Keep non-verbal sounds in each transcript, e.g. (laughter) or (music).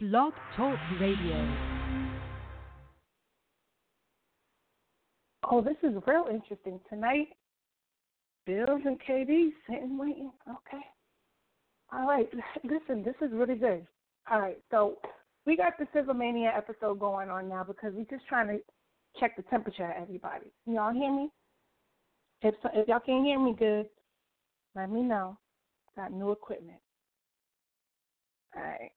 Blog Talk Radio. Oh, this is real interesting tonight. Bills and KD sitting waiting. Okay. All right. Listen, this is really good. All right. So we got the Sizzlemania episode going on now because we're just trying to check the temperature of everybody. Y'all hear me? If if y'all can't hear me good, let me know. Got new equipment. All right.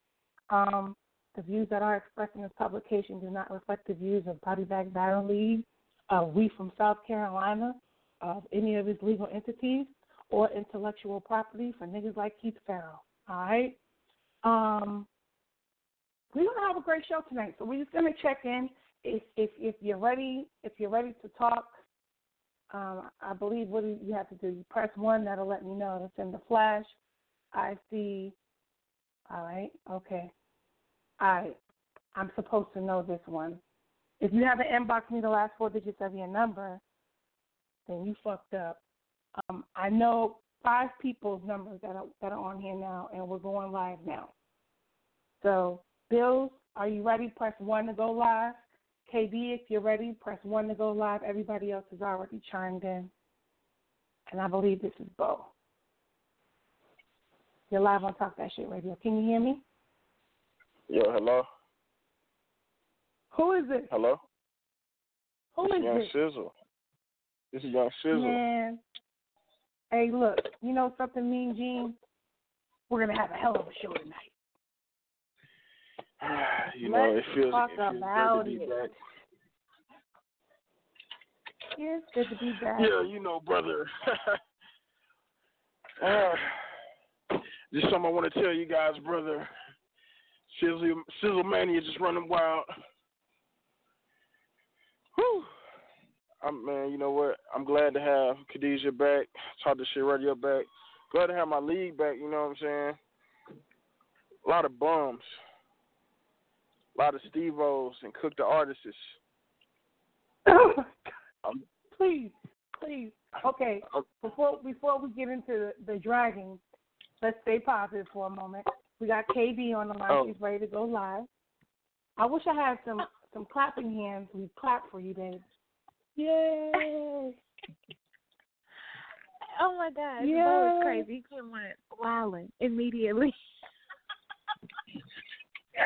Um, the views that are expressed in this publication do not reflect the views of Body Bag Battle League, uh, We from South Carolina, of any of its legal entities, or intellectual property for niggas like Keith Farrell. All right. Um, we're gonna have a great show tonight, so we're just gonna check in. If if if you're ready, if you're ready to talk, um, I believe what do you have to do? You press one, that'll let me know. It's in the flash. I see. All right. Okay. Right. I'm supposed to know this one. If you haven't inboxed me the last four digits of your number, then you fucked up. Um, I know five people's numbers that are that are on here now, and we're going live now. So, Bills, are you ready? Press one to go live. KB, if you're ready, press one to go live. Everybody else has already chimed in, and I believe this is Bo. You're live on Talk That Shit Radio. Can you hear me? Yo, hello. Who is it? Hello. Who this is Young it? Sizzle. This is Young Sizzle. Man. Hey, look, you know something, Mean Gene? We're gonna have a hell of a show tonight. (sighs) you know, it Let's feels, talk it feels about good to be it. back. Yeah, it's good to be back. Yeah, you know, brother. (laughs) (sighs) uh, just something I want to tell you guys, brother. Sizzle, Sizzle Mania just running wild. Whew. I'm man, you know what? I'm glad to have Khadijah back, Talk the Shit Radio back. Glad to have my league back, you know what I'm saying? A lot of bums. A lot of Steve O's and Cook the Artists. Oh my God. I'm, Please, please. Okay, before before we get into the, the dragging, let's stay positive for a moment. We got KB on the line. Oh. She's ready to go live. I wish I had some some clapping hands. We clap for you, babe. Yay! Oh my God, Yeah. Bo is crazy. He came on wilding immediately. yeah,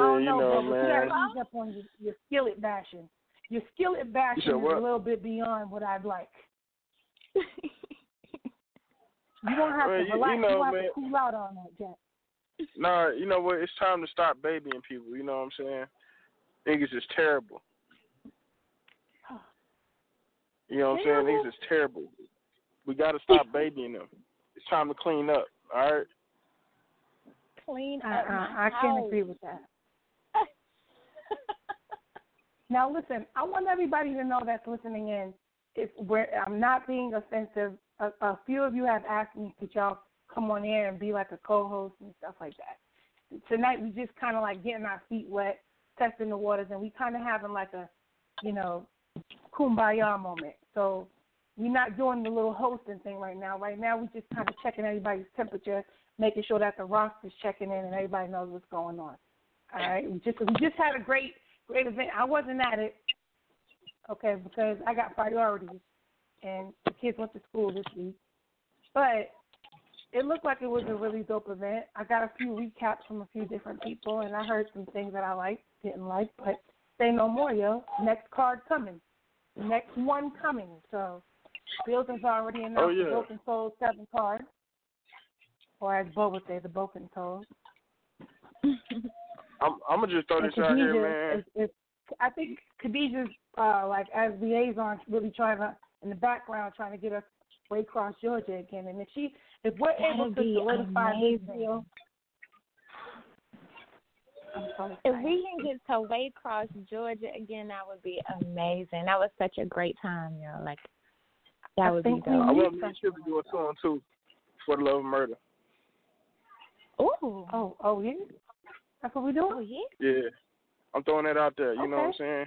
oh you no, know, bro, but you man. gotta ease up on your, your skillet bashing. Your skillet bashing said is a little bit beyond what I'd like. (laughs) You don't have Well, to you- relax. you know, have man. to cool out on that, Jack. Nah, you know what? It's time to stop babying people. You know what I'm saying? Niggas is terrible. (sighs) You know what I'm saying? Terrible? Niggas is terrible. We got to stop (laughs) babying them. It's time to clean up. All right. Clean Uh, up uh, my I can't agree with that. (laughs) Now, listen, I want everybody to know that's listening in. If we're, I'm not being offensive. A, a few of you have asked me, could y'all come on air and be like a co-host and stuff like that. Tonight, we just kind of like getting our feet wet, testing the waters, and we kind of having like a, you know, kumbaya moment. So we're not doing the little hosting thing right now. Right now, we're just kind of checking everybody's temperature, making sure that the roster's checking in and everybody knows what's going on. All right, we just we just had a great great event. I wasn't at it, okay, because I got priorities, and the kids went to school this week. But it looked like it was a really dope event. I got a few recaps from a few different people, and I heard some things that I liked, didn't like, but say no more, yo. Next card coming, next one coming. So has already announced Oh, yeah. the Broken Soul seven card, or as Bo would say, the Broken Souls. (laughs) I'm, I'm gonna just throw And this out here, man. Is, is, I think Khadijah's uh, like as liaison, really trying to in the background trying to get us Waycross, Georgia again. And if she, if we're able That'd to be solidify this amazing. deal, so If we can get to Waycross, Georgia again, that would be amazing. That was such a great time, yo. Like that I would be think we dope. I need want me and Chip to do a song too for the love of murder. Ooh. Oh, oh yeah, that's what we Oh doing. yeah. Yeah, I'm throwing that out there. You know what I'm Okay. saying?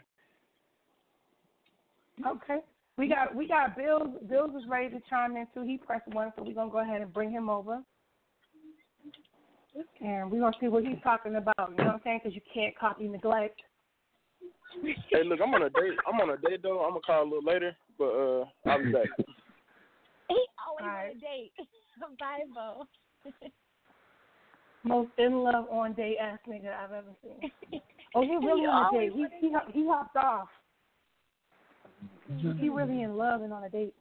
Okay. We got we got Bills. Bills is ready to chime in too. He pressed one, so we're gonna go ahead and bring him over. and we're gonna see what he's talking about. You know what I'm saying? Because you can't copy neglect. (laughs) Hey, look, I'm on a date. I'm on a date though. I'm gonna call a little later, but uh, I'll be back. He always Alright. on a date. (laughs) Bible. (laughs) Most in love on date ass nigga I've ever seen. Oh, he really He on a date. He he he hopped off. He really in love and on a date.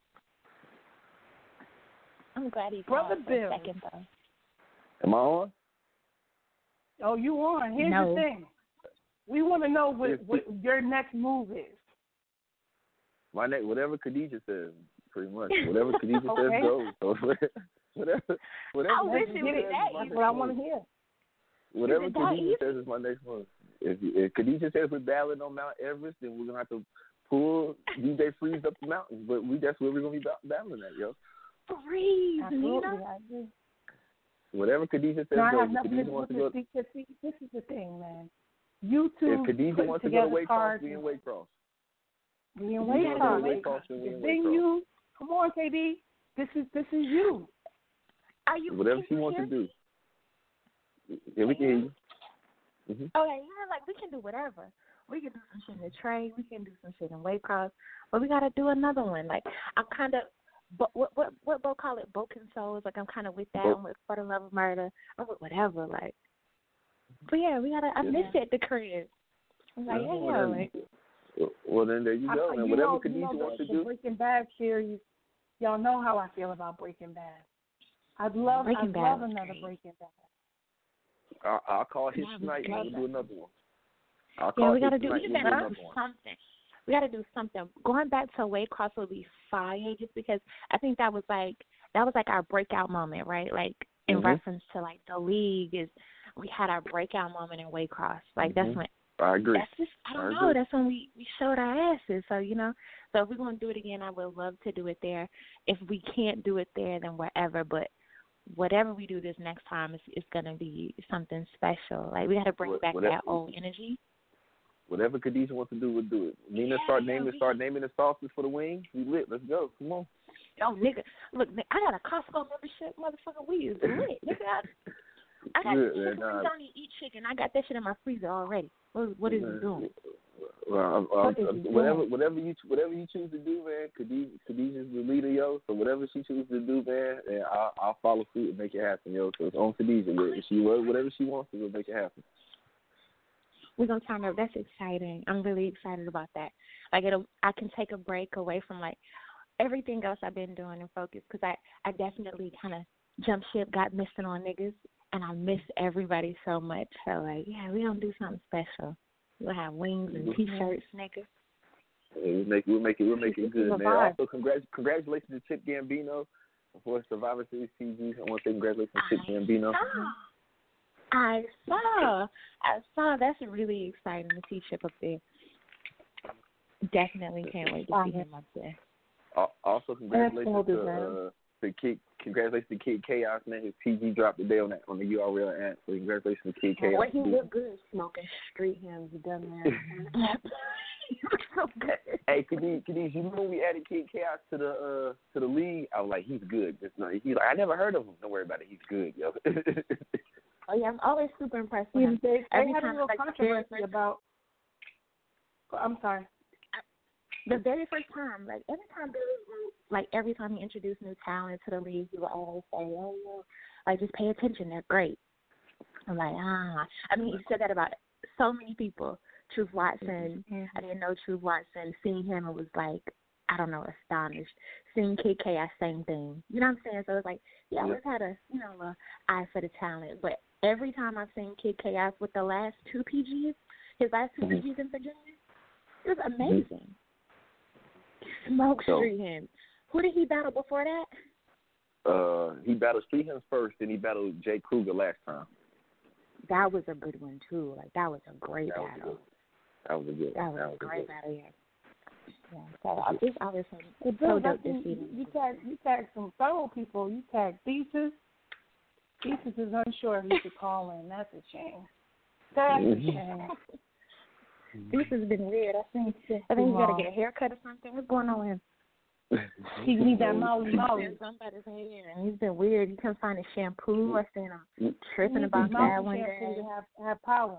I'm glad he Brother called for a Bill. second though. Am I on? Oh, you on? Here's No. the thing. We want to know what what your next move is. My next, whatever Khadijah says, pretty much. (laughs) Whatever Khadijah Okay. says goes. (laughs) So whatever, whatever. I wish Khadijah it was that my easy. next What I want to hear. Whatever Is it that Khadijah easy? says is my next move. If, if Khadijah says we're battling on Mount Everest, then we're gonna have to pull DJ Freeze up the mountains. But we that's where we're gonna be battling at, yo. Breathe, Absolutely, Nina. Whatever Khadijah says No, I goes. have If nothing to Khadijah wants to go, because see, this is the thing, man. You two if Khadijah put wants to go together to Waycross, we in Waycross. We in We Waycross. gonna Waycross. Waycross and we The thing you, come on, KB. This is this is you. Are you Whatever she wants to do. Yeah, we can hear you. hmm Okay, yeah, like we can do whatever. We can do some shit in the train. We can do some shit in Waycross, but we gotta do another one. Like I'm kind of, but what what what Bo call it? Broken souls. Like I'm kind of with that. I'm with for the love of murder. I'm with whatever. Like, but yeah, we gotta. I Yeah. miss it at the crib. I'm like, yeah, yeah, like, well, then there you I- go. you And whatever know, you know, wants to do. Breaking Bad series. Y'all know how I feel about Breaking Bad. I'd love, Breaking I'd Bad love another great. Breaking Bad. I'll, I'll call his tonight and we'll do another one. I'll yeah, we gotta do. tonight We and gotta do do one. something. We gotta do something. Going back to Waycross would be fire, just because I think that was like that was like our breakout moment, right? Like in Mhm. reference to like the league is we had our breakout moment in Waycross. Like that's Mhm. when I agree. that's just I I don't know. agree. That's when we we showed our asses. So you know, so if we're gonna do it again, I would love to do it there. If we can't do it there, then wherever. But whatever we do this next time, it's it's gonna be something special. Like we got to bring What- back whatever- that old energy. Whatever Khadijah wants to do, we'll do it. Nina, start naming, start naming the sauces for the wings. We lit. Let's go. Come on. Oh, nigga, look, nigga, I got a Costco membership, motherfucker. We is (laughs) lit, nigga. I, I got Good, chicken. man, nah. don't eat chicken. I got that shit in my freezer already. What, what is you doing? Well, What is uh, he whatever, doing? whatever you, whatever you choose to do, man. Khadijah, Khadijah's the leader, yo. So whatever she chooses to do, man, and I'll, I'll follow suit and make it happen, yo. So it's on Khadijah. Yeah, If she whatever she wants to, we'll make it happen. We're gonna turn up. That's exciting. I'm really excited about that. Like it'll, I can take a break away from like everything else I've been doing and focus because I, I definitely kind of jump ship, got missing on niggas, and I miss everybody so much. So like, yeah, we gonna do something special. We'll have wings and mm-hmm. t-shirts, nigga. Yeah, we'll make we'll make it we'll make it good, man. Also, congrats, congratulations to Chip Gambino for Survivor Series PG. I want to say congratulations to Chip Gambino. I saw. I saw. That's really exciting to see Chip up there. Definitely can't wait to see him up there. Also, congratulations well to deserved. uh, to Kid. Congratulations to Kid Chaos, man. His PG dropped today on that on the URL app. So congratulations to Kid Chaos. Boy, he looked good smoking street hymns, dumbass. he looked so good. Hey, Khadij, Khadij, you remember when we added Kid Chaos to the uh to the league? I was like, he's good. It's not, he's like, I never heard of him. Don't worry about it. He's good, yo. (laughs) Oh yeah, I'm always super impressed with They, him. they, Every had a little like, controversy about. I'm sorry. The very first time, like every time Billy, like every time he introduced new talent to the league, he would always say, "Oh, like just pay attention. They're great." I'm like, ah. I mean, he said that about so many people. Truth Watson, I didn't know Truth Watson. Seeing him, it was like, I don't know, astonished. Seeing Kid Chaos, same thing. You know what I'm saying? So it's like, yeah, I always had a, you know, a eye for the talent. But every time I've seen Kid Chaos with the last two PGs, his last 2 Mhm. PGs in Virginia, it was amazing. Smoke So- Street him. Who did he battle before that? uh, he battled Street Hymns first, then he battled Jay Kruger last time. That was a good one too. Like that was a great That battle. good. That was a good. That was a a great good. battle, yeah. Yeah. So I just I was Well, so Bill, dope this you, season. you tagged you tagged some fellow people. You tagged Thesis. Thesis is unsure if he should call in. That's a shame. That's a Mhm. shame. This has been weird. I think I think you gotta get a haircut or something. What's going on with (laughs) him? He need that Molly Molly. somebody's hair, and he's been weird. He can't find his shampoo. I seen him tripping about needs that one day. to have have power.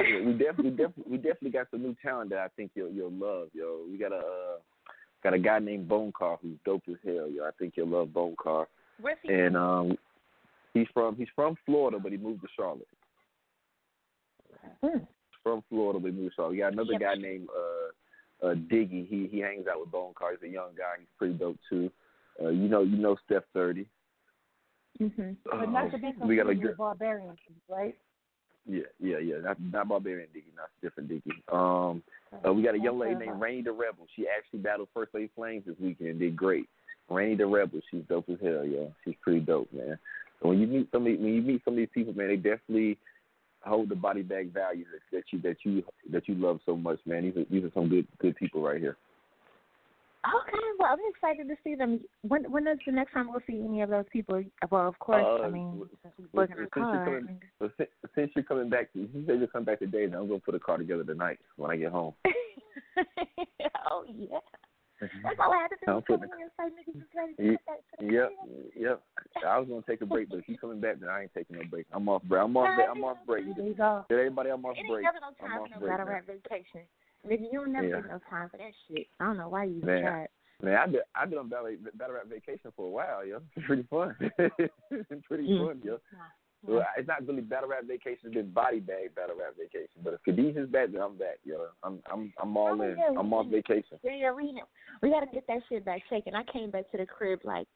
We definitely, definitely, we definitely got some new talent that I think you'll you'll love, yo. We got a uh, got a guy named Bone Car who's dope as hell, yo. I think you'll love Bone Car, Where's he? and um, he's from he's from Florida, but he moved to Charlotte. Hmm. From Florida, but he moved to Charlotte. We got another Yep. guy named uh, uh, Diggy. He he hangs out with Bone Car. He's a young guy. He's pretty dope too. Uh, you know, you know Steph Thirty. Mhm. But not to be we got a confused good, with barbarian, right? Yeah, yeah, yeah. Not not Barbarian Diggy, not different Diggy. Um, uh, we got a young lady named Rainy the Rebel. She actually battled First Lady Flames this weekend. and Did great. Rainy the Rebel. She's dope as hell, yo. She's pretty dope, man. So when you meet somebody, when you meet some of these people, man, they definitely hold the body bag values that, that you that you that you love so much, man. These are these are some good good people right here. Okay, well, I'm excited to see them. When when is the next time we'll see any of those people? Well, of course, Uh, I mean, since we well, booked in a since you're car. coming- But since, since you're coming back, you said you'll come back today. Now I'm gonna put a car together tonight when I get home. (laughs) oh yeah, that's all I had to do. I'm was come putting in and say niggas is ready to Ye- come back to the Yep, yep. I was gonna take a break, but if you coming back, then I ain't taking no break. I'm off break. I'm off. Break. I'm off break. There you go. Everybody I'm off It ain't break. never no I'm time off for no break, rap vacation. Nigga, you don't never Yeah. get no time for that shit. I don't know why you Man. tried. Man, I did. I been on battle, battle rap vacation for a while, yo. (laughs) It's pretty fun. (laughs) it's pretty Mm. fun, yo. Well, it's not really battle rap vacation. It's been body bag battle rap vacation. But if Khadijah's back, then I'm back, yo. I'm I'm I'm all Oh, in. yeah, I'm off vacation. Yeah, yeah, we we gotta get that shit back shaking. I came back to the crib like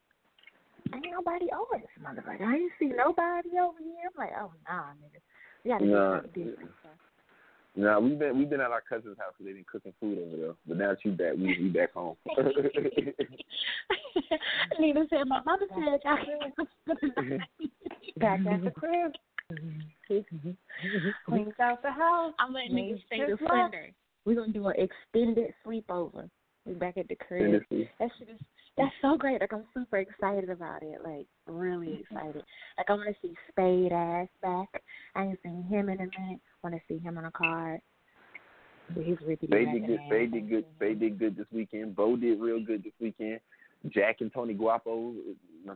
ain't nobody over this motherfucker. I ain't see nobody over here. I'm like, oh nah, nigga. We gotta Nah. get something. Nah, we've been we've been at our cousin's house. So they've been cooking food over there. But now that you back, we we back home. (laughs) Nina said, my mother said y'all can't cook the night." Back at the crib. Mm-hmm. Cleans out the house. I'm letting niggas stay just to We're gonna do an extended sleepover. We back at the crib. Tennessee. That shit is that's so great. Like I'm super excited about it. Like really mm-hmm. excited. Like I want to see Spade ass back. I ain't seen him in a minute. Want to see him on a card. He's really They did good. They did good. They did good this weekend. Bo did real good this weekend. Jack and Tony Guapo.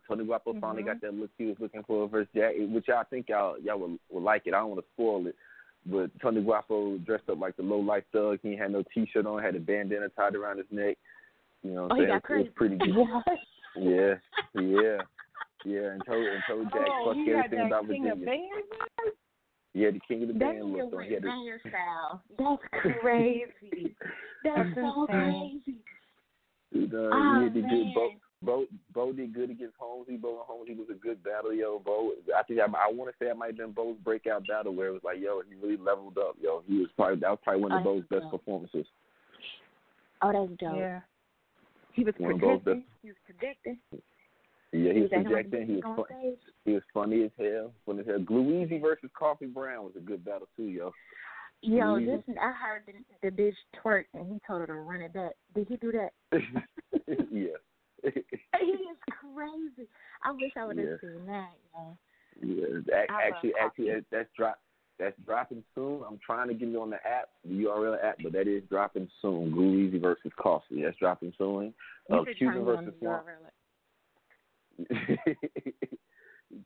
Tony Guapo finally Mhm. got that look he was looking for versus Jack, which I think y'all y'all will, will like it. I don't want to spoil it, but Tony Guapo dressed up like the low life thug. He had no t-shirt on, had a bandana tied around his neck. You know, what Oh, I'm he saying? got It was pretty (laughs) good. Yeah, yeah, yeah. And told and told Jack oh, fuck everything about Virginia. Bands. Yeah, the king of the That band nigga look. So went he had a, banger (laughs) style. That's (laughs) crazy. That's That's so crazy. Dude, uh, Oh, he did good. Bo, man. Bo, Bo did good against Holmesy. Bo and Holmesy was a good battle, yo. Bo, I think I, I want to say it might have been Bo's breakout battle where it was like, yo, he really leveled up, yo. He was probably that was probably one of Oh, Bo's best dope. performances. Oh, that's dope. Yeah. He was One predicting. He was predicting. Yeah, he was projecting. He was fun, he was funny as hell. Funny as hell. Gluezy versus Coffee Brown was a good battle too, yo. Yo, listen, I heard the, the bitch twerk and he told her to run it back. Did he do that? (laughs) yeah. (laughs) He is crazy. I wish I would have Yeah. seen that, yo. Yeah, ac- actually, actually, coffee. that's drop. That's dropping soon. I'm trying to get it on the app, the URL app, but that is dropping soon. Glue Easy versus Coffee. That's dropping soon. You Uh, Cuban turn me on versus Swamp. (laughs)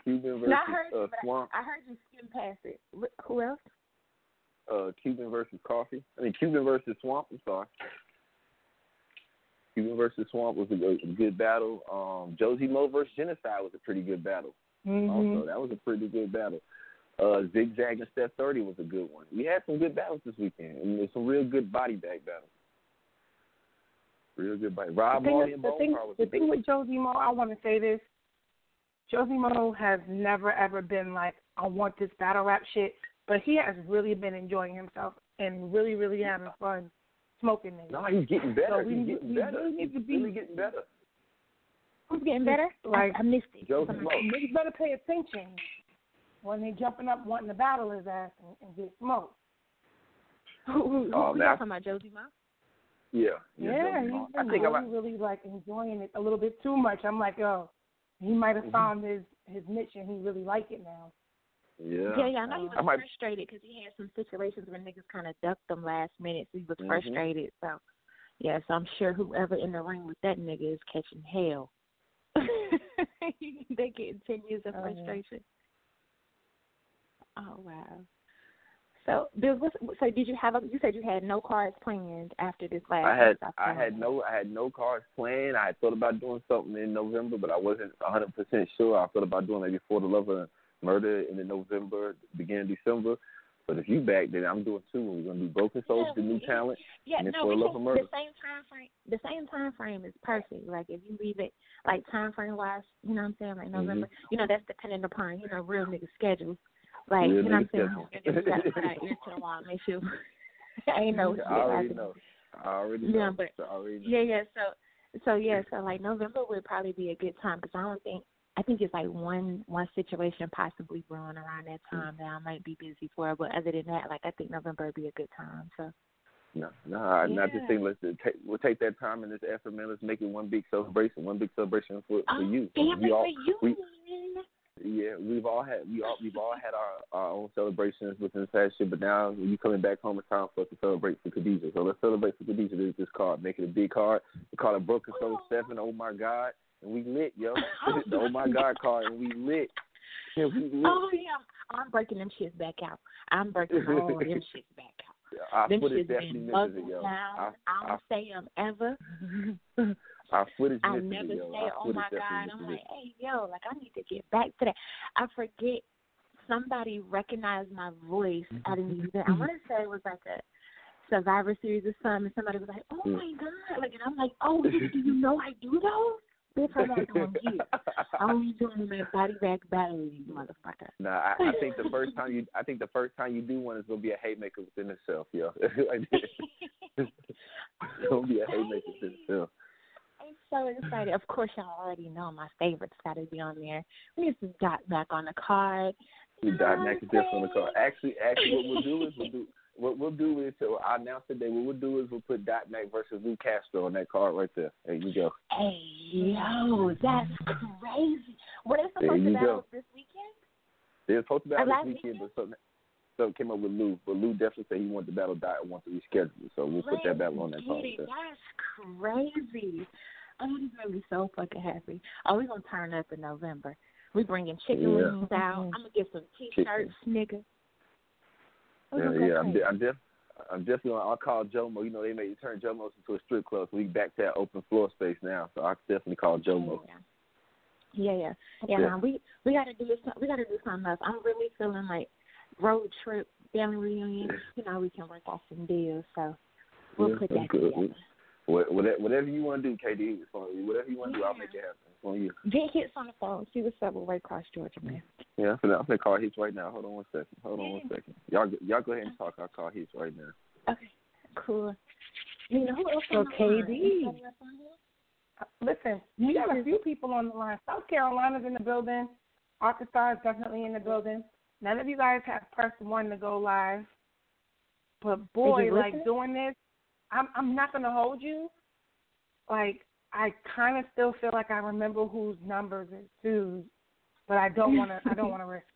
Cuban versus No, I heard you, uh, Swamp. I heard you skim past it. Who else? Uh, Cuban versus Coffee. I mean, Cuban versus Swamp. I'm sorry. Cuban versus Swamp was a good, a good battle. Um, Josie Mo versus Genocide was a pretty good battle. Mm-hmm. Also, that was a pretty good battle. Uh, Zigzag and Steph 30 was a good one. We had some good battles this weekend, and there's some real good body bag battles. Real good body. Rob the thing, Marley is- and the thing, was the thing with Josie Mo, I want to say this. Josie Mo has never ever been like, I want this battle rap shit, but he has really been enjoying himself and really, really having fun smoking it. No, he's getting better. So we- he's getting we better. really need he's to be- really getting better. Who's getting better? Like- I, I missed it. Josie Somebody- Mo. Niggas better pay attention when they jumping up wanting to battle his ass and, and get smoked. (laughs) Who, who, who, Oh, who man. y'all talking about, Josie Mo? Yeah. Yeah, Josie he's Mo. been I think really, I'm. really like enjoying it a little bit too much. I'm like, oh, he might have Mhm. found his his niche and he really like it now. Yeah. Yeah, yeah, I know he was I might- frustrated because he had some situations where niggas kind of ducked him last minute, so he was Mhm. frustrated. So Yeah, so I'm sure whoever in the ring with that nigga is catching hell. (laughs) they getting ten years of Oh, yeah. frustration. Oh wow. So, Bill, what's, so did you have? A, you said you had no cards planned after this last. I had I had no I had no cards planned. I had thought about doing something in November, but I wasn't a hundred percent sure. I thought about doing maybe For the Love of Murder in the November, beginning of December. But if you back, then I'm doing two. We're gonna do Broken Souls, Yeah, the new talent. Yeah, and then no, For Love of Murder. the same time frame. The same time frame is perfect. Like if you leave it like time frame wise, you know what I'm saying, like Mm-hmm. November. You know that's dependent upon you know real nigga schedules. Like you know what I'm saying. schedule. Niggas got to put our ear to the wall, make sure. (laughs) I ain't know. I already know. I already know. Yeah, but- I already know. Yeah, yeah. So, so yeah. So like November would probably be a good time because I don't think I think it's like one one situation possibly brewing around that Mm. time that I might be busy for. But other than that, like I think November would be a good time. So No, no, I, I just think let's uh, take we'll take that time and this effort, man. Let's make it one big celebration, one big celebration for for oh, you. damn it all, for you. we- Yeah, we've all had we all we've all had our our own celebrations within past year, but now you coming back home, it's time for us to celebrate for Khadijah. So let's celebrate for Khadijah with this card. Make it a big card. We call it Broken Soul Seven. Oh my God, and we lit, yo. (laughs) Oh (laughs) the Oh my God card, and we lit. Yeah, we lit. Oh yeah, I'm breaking them shits back out. I'm breaking all them shits back out. (laughs) Our Them footage shits definitely been buzzing yo. down. Our, I don't say them ever. Our footage I never yo. say, Our "Oh my God!" I'm like, "Hey, yo, like I need to get back to that." I forget somebody recognized my voice at an event. I want to say it was like a Survivor Series or something. And somebody was like, "Oh Mm. my God!" Like, and I'm like, "Oh, do you know I do those?" Bitch, I'm not (laughs) doing you. I'm only doing at Body Bag Battle, you motherfucker. Nah, I, I think the first time you, I think the first time you do one is gonna be a haymaker within itself, yo. (laughs) Like, (laughs) it's gonna be a haymaker within itself. I'm so excited. Of course, y'all already know my favorites got to be on there. We need some dot back on the card. We You dive know next what to I'm death on the card. Actually, actually, what we'll do is we'll (laughs) do. What we'll do is, so I announced today, what we'll do is we'll put Dot Mac versus Lou Castro on that card right there. There you go. Hey, yo, that's crazy. What is There supposed to battle this weekend? They were supposed to battle uh, this weekend, weekend? but something, something came up with Lou. But Lou definitely said he wanted to battle Dot and wanted to reschedule. So we'll put that battle on that card. Get it. there. That's crazy. I'm just gonna be so fucking happy. Oh, we gonna turn up in November. We bringing chicken Yeah. wings out. Mm-hmm. I'm gonna get some t-shirts, nigga. We Yeah, yeah, I'm, crazy. de- I'm, def- I'm definitely. On, I'll call Jomo. You know, they made turn Jomo's into a strip club, so we back to that open floor space now. So I definitely call Jomo. Yeah, yeah, yeah. Yeah. Nah, we we gotta do this. We gotta do something else. I'm really feeling like road trip, family reunion. You know, we can work out some deals. So we'll Yeah, put that's that good. together. What- Whatever, whatever you want to do, KD, it's on you. Whatever you want to do, I'll make it happen. It's on you. Get hits on the phone. See what's up with Waycross, Georgia, man. Yeah, I'm finna, I'm finna call Hits right now. Hold on one second. Hold on one second. Y'all, go- y'all go ahead and talk. I'll call Hits right now. Okay, cool. Nina, who else So on? KD. On? Uh, Listen, we got a few people on the line. South Carolina's in the building. Arkansas is definitely in the building. None of you guys have pressed one to go live. But boy, like listening? doing this, I'm I'm not gonna hold you. Like I kind of still feel like I remember whose numbers is whose, but I don't want to. I don't want to risk.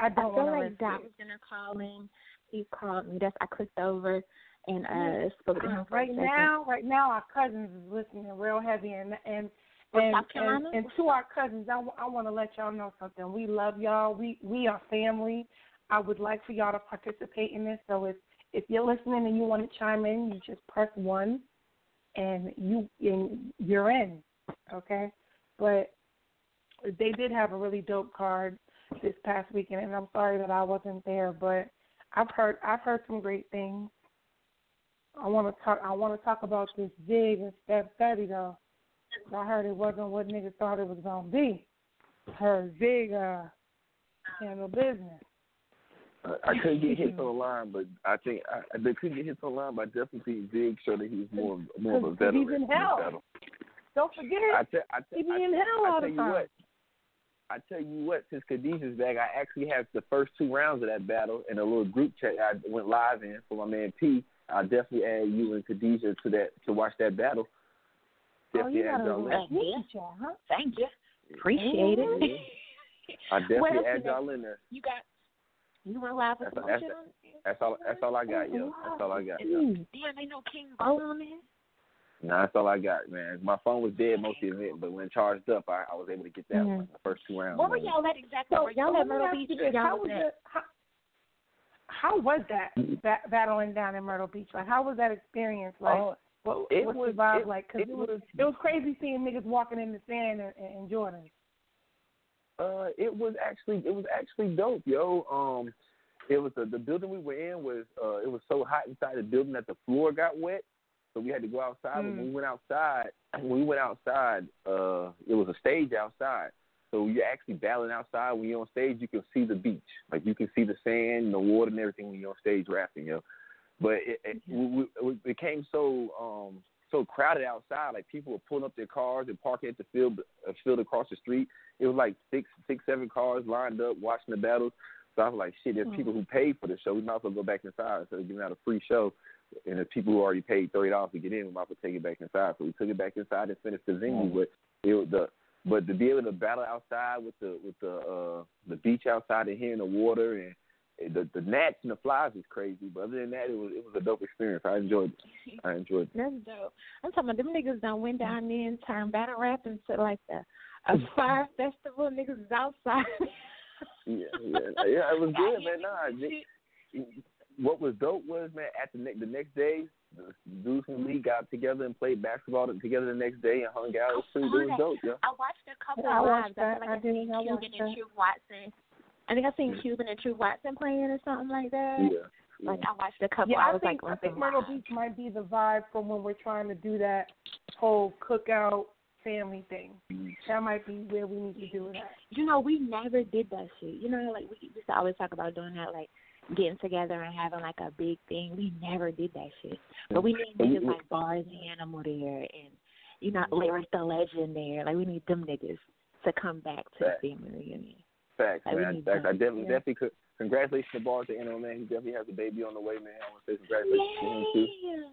I (laughs) I don't feel want to like risk Dot it. was gonna call in. He called me. That's I clicked over and uh spoke to him for a right now, right now, our cousins is listening real heavy, and and and, and, and to our cousins, I, want to let y'all know something. We love y'all. We we are family. I would like for y'all to participate in this. So if if you're listening and you want to chime in, you just press one, and you and you're in. Okay, but they did have a really dope card this past weekend, and I'm sorry that I wasn't there, but I've heard I've heard some great things. I want to talk. I want to talk about this Zig and Steph Betty though. I heard it wasn't what niggas thought it was gonna be. Her Zig uh, handle business. I, I couldn't get hits on the line, but I think I, I they couldn't get hits on the line, but I definitely think Zig showed that he was more more of a veteran. he's in this hell. battle. Don't forget, I tell, I tell, he be I, in hell I all tell the you what. I tell you what, since Khadijah's back, I actually have the first two rounds of that battle in a little group chat I went live in for my man P. I definitely add you and Khadijah to that to watch that battle. Oh, Definitely you add got a y'all in. little sneaky huh? Thank you. Appreciate it. Mm-hmm. I definitely add y'all in there. You got You went live with That's- that's- That's all. That's all I got, yo. That's all I got. Yo. Damn, ain't no King Bo on there. Nah, that's all I got, man. My phone was dead most of the event, but when charged up, I, I was able to get that Mhm. one the first two rounds. Where were y'all at exactly? So, Were y'all at Myrtle Beach? you or. How Y'all was was at it? How, how was that ba- battling down in Myrtle Beach? Like, how was that experience? Like, Oh, what, it what's was- the vibe it- like? Because it it, was, was- it was crazy seeing niggas walking in the sand and, and Jordan. Uh, it was actually it was actually dope, yo. Um, it was the the building we were in was uh it was so hot inside the building that the floor got wet, so we had to go outside. Mm. when we went outside, (clears throat) when we went outside, uh, it was a stage outside. So you're actually battling outside. When you're on stage, you can see the beach, like you can see the sand, the water, and everything when you're on stage rapping, yo. But it it, we, we, it became so um so crowded outside. Like people were pulling up their cars and parking at the field uh, field across the street. It was like six six seven cars lined up watching the battles. So I was like, shit. There's people who paid for the show. We might as well go back inside instead of giving out a free show. And the people who already paid thirty dollars to get in, we might as well take it back inside. So we took it back inside and finished the venue. But it was the but to be able to battle outside with the with the uh the beach outside and hearing the water and the the gnats and the flies is crazy. But other than that, it was it was a dope experience. I enjoyed it. I enjoyed it. That's dope. I'm talking about them niggas done went down there and turned battle rap into like a a fire (laughs) festival. Niggas is outside. Yeah, yeah, yeah. It was good, man. Nah, it- what was dope was man at the ne- the next day, the dudes from the league got together and played basketball together the next day and hung out. It was pretty it was dope, yeah. I watched a couple I of watched lives. I that. feel like I I did. seen I Cuban watched and that. True Watson. I think I've seen Cuban and True Watson playing or something like that. Yeah. Like I watched a couple. Yeah, I I was think like, I think some Myrtle live. Beach might be the vibe for when we're trying to do that whole cookout family thing. Mm-hmm. That might be where we need to do it at. You know, we never did that shit. You know, like we used to always talk about doing that, like getting together and having like a big thing. We never did that shit. But we need And we- niggas like Bars and Animal there and you know, Lyric the Legend there. Like we need them niggas to come back to the family reunion. Facts, Like, man. need Facts. I definitely Yeah. definitely could congratulations to Bars to Animal man. He definitely has a baby on the way, man. I want to say congratulations to him too. Yeah.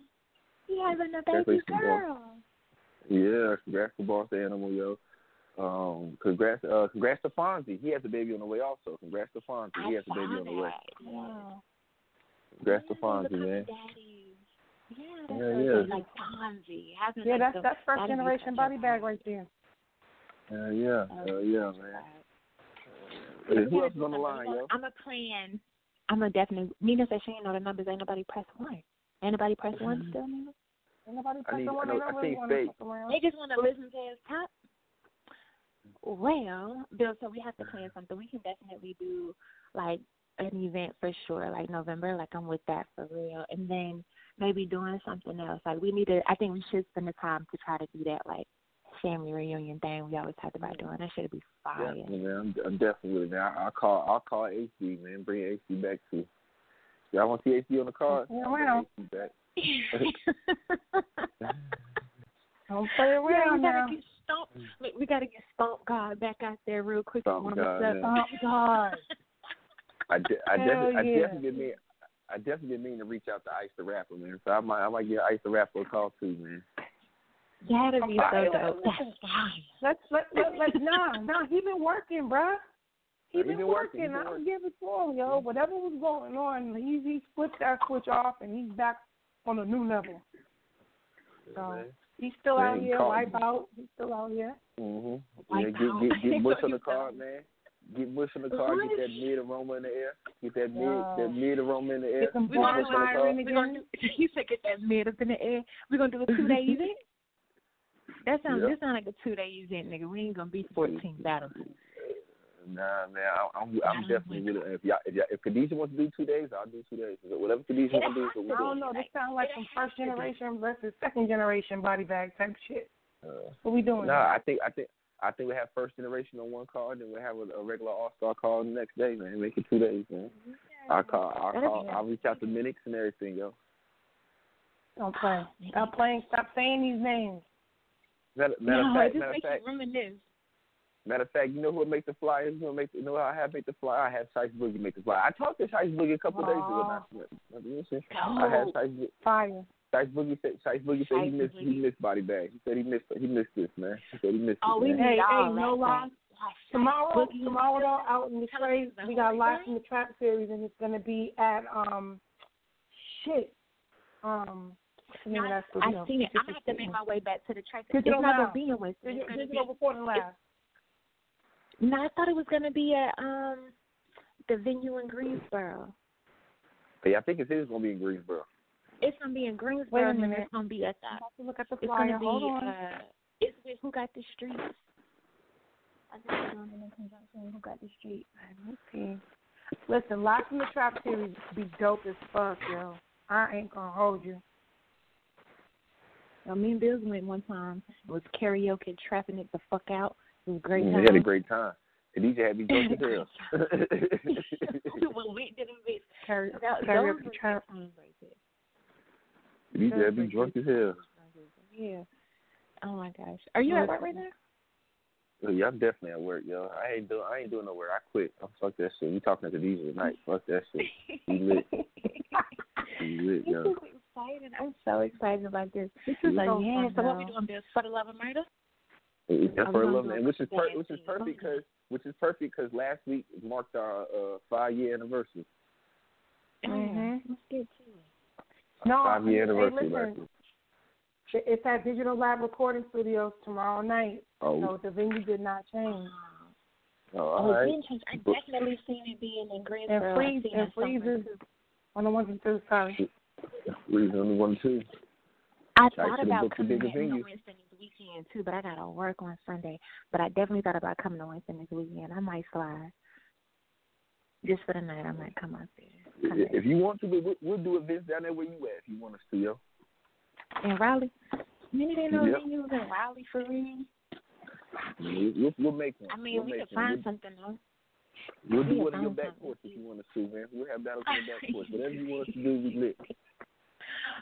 He having a baby girl. Yeah, congrats to Bars the Animal, yo. Um, congrats, uh, congrats to Fonzie. He has a baby on the way, also. Congrats to Fonzie. He I has a baby saw on the way. that. Yeah. Congrats to Fonzie, man. Daddy. Yeah, that's Yeah, so yeah. Like Fonzie. Having, Yeah, like, that's the- that's first generation such body bag right there. Uh, yeah, uh, yeah, man. Who else is on the line, yo? I'm a plan. I'm a definite. Nina said she ain't know the numbers. Ain't nobody press one. Ain't nobody press one mm-hmm. still, Nina? Ain't nobody I need- fucking I one. know- They I really think want to Faith- fuck around. They just want to listen to his top. Well, Bill, so we have to plan something. We can definitely do like an event for sure, like November. Like I'm with that for real, and then maybe doing something else. Like we need to. I think we should spend the time to try to do that, like family reunion thing we always talked about doing. That should be fire. Definitely, man. I'm, I'm definitely with it, man. I, I'll call. I'll call HD, man. Bring HD back too. Y'all want to see HD on the card? Yeah, I'll well. HD back. (laughs) Don't play Yeah, we now. gotta get Stomp. Look, we gotta get Stomp God back out there real quick. Stomp One of God, us yeah. Oh God. (laughs) I, de- I Hell definitely, I yeah. definitely been mean, I definitely been meaning to reach out to Ice the Rapper, man. So I might, I might get Ice the Rapper a call too, man. That'd be so dope. That's fire. Let's let let let (laughs) nah nah. He been working, bruh. He He been, been working, working. I'll working. give it to him, yo. Whatever was going on, he he flipped that switch off and he's back on a new level. So man. he's still Man, out here, wipe me. out. He's still out here. Mhm. Yeah, get get get Bush on the (laughs) card, man. Get Bush on the card. Get that mid aroma in the air. Get that mid Yeah. that mid aroma in the air. Get them We gonna bars do firing it. Gonna again. do. (laughs) You said get that mid up in the air. We're gonna do a two day event. That sounds. Yeah. This sound like a two day event, nigga. We ain't gonna be fourteen battles. Nah, man, I, I'm I'm definitely with it. If y'all, if, y'all, if Khadijah wants to do two days, I'll do two days. Whatever Khadijah wants to do, is what I don't know. This sounds like some first generation versus second generation body bag type shit. Uh, What we doing? No, I think I think I think we have first generation on one card, then we have a, a regular All Star card the next day, man. Make it two days, man. I'll call. I'll call. I'll reach out to Minix and everything, yo. Don't play. Stop playing. Stop saying these names. Matter, matter no, of fact, it just matter of makes fact, you reminisce. matter of fact, you know who would make the flyers? You know, make you know how I have make the flyer? I have Shice Boogie make the flyer. I talked to Shice Boogie a couple days ago. Not, not, not, listen. I had No. Shice, Bo- Fire. Shice Boogie said Shice Boogie said he Shice missed he missed body bag. He said he missed he missed this man. He said he missed Oh, it, we man. need Hey, hey, no lie. Tomorrow, Boogie tomorrow Wonderland. though, out in the Tell trade, we got live thing. from the trap series, and it's gonna be at um, shit, um, what's the name of? I've seen it. I'm gonna have to make my way back to the track. It's Digital not Now. gonna be in Winston. Digital, It's gonna digital recording lab. No, I thought it was gonna be at um the venue in Greensboro. Yeah, I think it is gonna be in Greensboro. It's gonna be in Wait Greensboro, a and then minute. it's gonna be at I'm the. about to look at the It's flyer. gonna be. Hold on. uh It's with Who Got the Streets. I think it's on in conjunction with Who Got the Street. Okay. Listen, live from the trap series be dope as fuck, yo. I ain't gonna hold you. Now, me and Bills went one time. It was karaoke, trapping it the fuck out. It was a great Mm, time. (laughs) (laughs) we had a great time. The DJ had me drunk as hell. when we did a bit. Carry, That, carry those up were the trap. right there. the DJ had me drunk as hell. Yeah. Oh my gosh. Are you at work right now? Oh, yeah, I'm definitely at work, yo. I ain't doing I ain't doing nowhere. I quit. Oh, fuck that shit. We talking to the DJ tonight. Fuck that shit. We lit. (laughs) We lit, yo. Is exciting. I'm so excited about this. This is So so yeah. fun, So what we yo. doing, Bills? For the love of murder? Yeah, for gonna love, do and which is per- which is perfect because which is perfect because last week marked our uh, five year anniversary. Mhm. Let's get to it. No, five year hey, anniversary listen. It's at Digital Lab Recording Studios tomorrow night. Oh, So the venue did not change. oh, Oh, all it right. didn't. I definitely seen it being in Greensboro. And freeze I seen and it somewhere, freeze is too. on the ones and twos. Sorry. Reason only one two. I I thought about coming bigger in on venue. Winston this weekend too, but I gotta work on Sunday. But I definitely thought about coming to Winston this weekend. I might slide. Just for the night, I might come out there. Come If you want to, we'll, we'll do events down there where you at if you want us to, yo. in Raleigh. Many didn't know Yep. venues in Raleigh for real. We'll, we'll, make one. I mean, we'll we could one. find something though. We'll, we'll do could one in your back something. porch if you want us to, man. We'll have battles on the back porch. (laughs) Whatever you want us to do, we lit.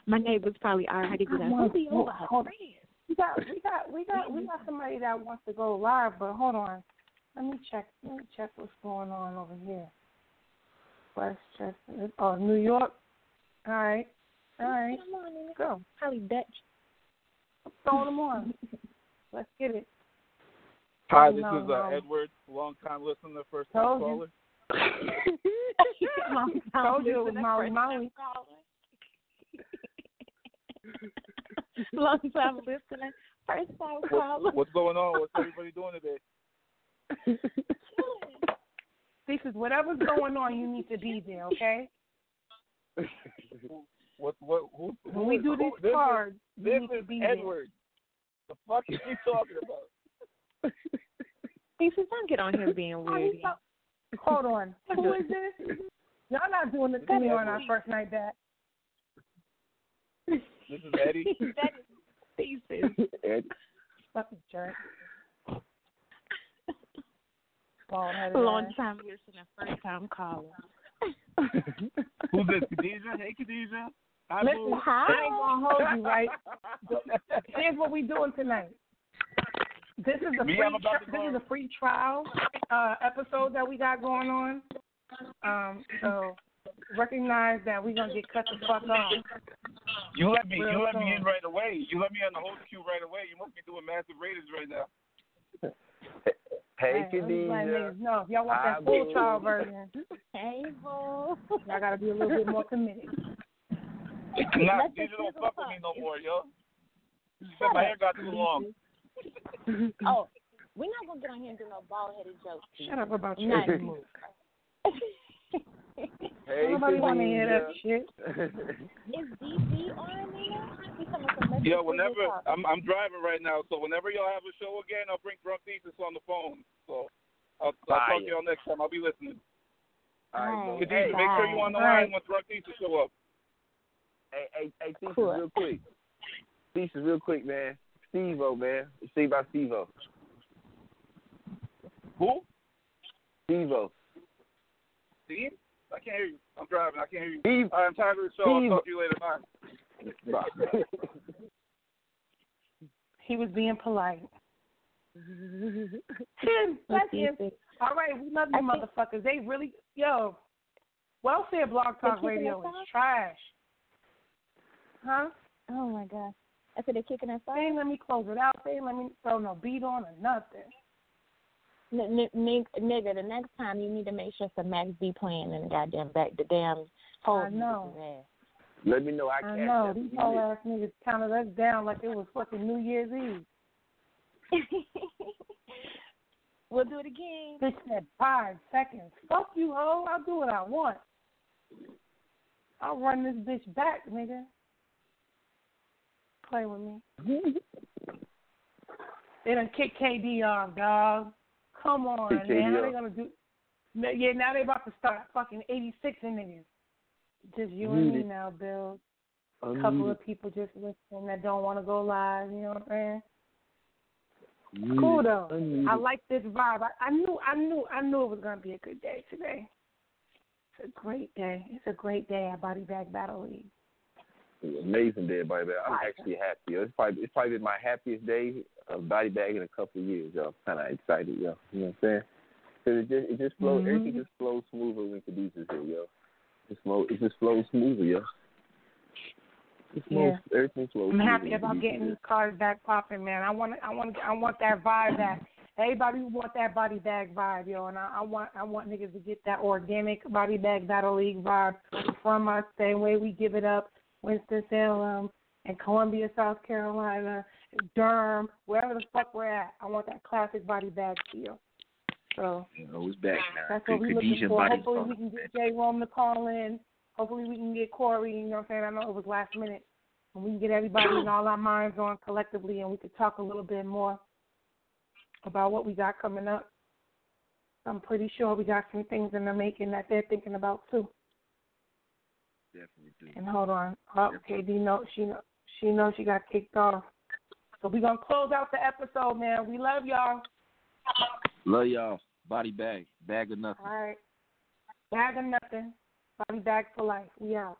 My neighbors probably already be like, Hold "We'll be on, over her hold on. friends." We got, we got, we got, we got somebody that wants to go live, but hold on. Let me check. Let me check what's going on over here. Westchester. Oh, New York. All right. All right. Come on, nigga. Go. Probably Dutch. Throw them on. Let's get it. Hi, this No, is uh, no. Edward, long time listener, first time Told caller. (laughs) Long time Told you it was Molly first Molly. (laughs) Long time listener, first time caller. What, what's going on? What's everybody doing today? (laughs) This is whatever's going on. You need to be there, okay? What? What? Who? When we is- do who- these this cards, Is, you this need to is be there. Edward. The fuck is he talking about? He says, "Don't get on here being Are weird." you Hold on. Who is this? Y'all not doing this to me on our first night back. This is Eddie. that is thesis. Eddie. Fucking jerk. (laughs) Bald-headed Long ass. time listener, first time caller. (laughs) Who's this? Khadijah? Hey, Khadijah. Hi, Listen, boo. I ain't gonna hold you, right? Here's what we doing tonight. This is a Me, free tri- this is a free trial uh, episode that we got going on. Um, so recognize that we're gonna get cut the fuck off. You let me. Real You let me in right away. You let me on the whole queue right away. You must be doing massive ratings right now. hey, Hey, let me let Khadijah. niggas know. If y'all want Hi, that full boo. trial version, (laughs) Hey, ho. y'all gotta be a little bit more committed. Nah, Let don't nigga fuck with me no more, yo. Said my hair got too long. Mm-hmm. Oh, we're not gonna get on here and do no bald headed jokes. Shut up about your Not move. (laughs) Hey, Nobody wanna hear that shit. Is DB on there? He's coming from Memphis, Yo, whenever I'm I'm driving right now, so whenever y'all have a show again, I'll bring drunk thesis on the phone. So I'll, I'll talk to y'all next time. I'll be listening. All right, oh, bro. Khadijah, Hey, make sure you on the line right. when drunk thesis show up. hey, hey, hey, Thesis, Cool. real quick. Thesis, real quick, man. Steve-O, man. See about Steve-O. Who? Steve-O. Steve? I can't hear you. I'm driving. I can't hear you. Steve. All right, I'm tired of the show. I'll talk to you later. Bye. Bye. (laughs) He was being polite. Let's That's see it. if it- All right, we love you I think- motherfuckers. They really, yo, welfare blog talk They're kicking radio is trash. Huh? Oh my gosh. I said they're kicking us They ain't let me close it out. They ain't let me throw no beat on or nothing. N- n- nigga, the next time you need to make sure some Max B playing in the goddamn back the damn whole I know. Let me know. I, I catch know that these when whole you ass niggas counted us down like it was fucking New Year's Eve. (laughs) we'll do it again. Bitch said five seconds. Fuck you, hoe. I'll do what I want. I'll run this bitch back, nigga. Play with me. (laughs) they done kick KD off, dog. Come on, Kick man. KD How they off. gonna do? Yeah, now they about to start fucking 86 in niggas. Just you and me now, Bill. A couple of people just listening that don't want to go live. You know what I'm saying? Muted. Cool though. Unmuted. I like this vibe. I, I knew, I knew, I knew it was gonna be a good day today. It's a great day. It's a great day at Body Bag Battle League. Amazing day, buddy. Man. I'm actually happy. It's probably it's probably been my happiest day of body bag in a couple of years, yo. I'm kind of excited, yo. You know what I'm saying? Cause it just it just flows. Mhm. Everything just flows smoother when Khadijah's here, yo. It flow. It just flows smoother, yo. It flows, Everything flows. I'm smoother happy about getting these cars back popping, man. I want, I want, I want that vibe back. Everybody want that body bag vibe, yo, and I, I want, I want niggas to get that organic body bag battle league vibe from us. Same way we give it up, Winston Salem and Columbia, South Carolina, Durham, wherever the fuck we're at. I want that classic body bag feel. So You know, it's back now. that's what we're looking for. Hopefully we can get Jay Rome to call in. Hopefully we can get Corey. You know what I'm saying? I know it was last minute. And we can get everybody and all our minds on collectively and we could talk a little bit more about what we got coming up. I'm pretty sure we got some things in the making that they're thinking about too. Definitely do. And hold on. Oh, KD know she know she knows she got kicked off. So we're gonna close out the episode, man. We love y'all. Love y'all. Body bag. Bag of nothing. All right. Bag of nothing. Body bag for life. We out.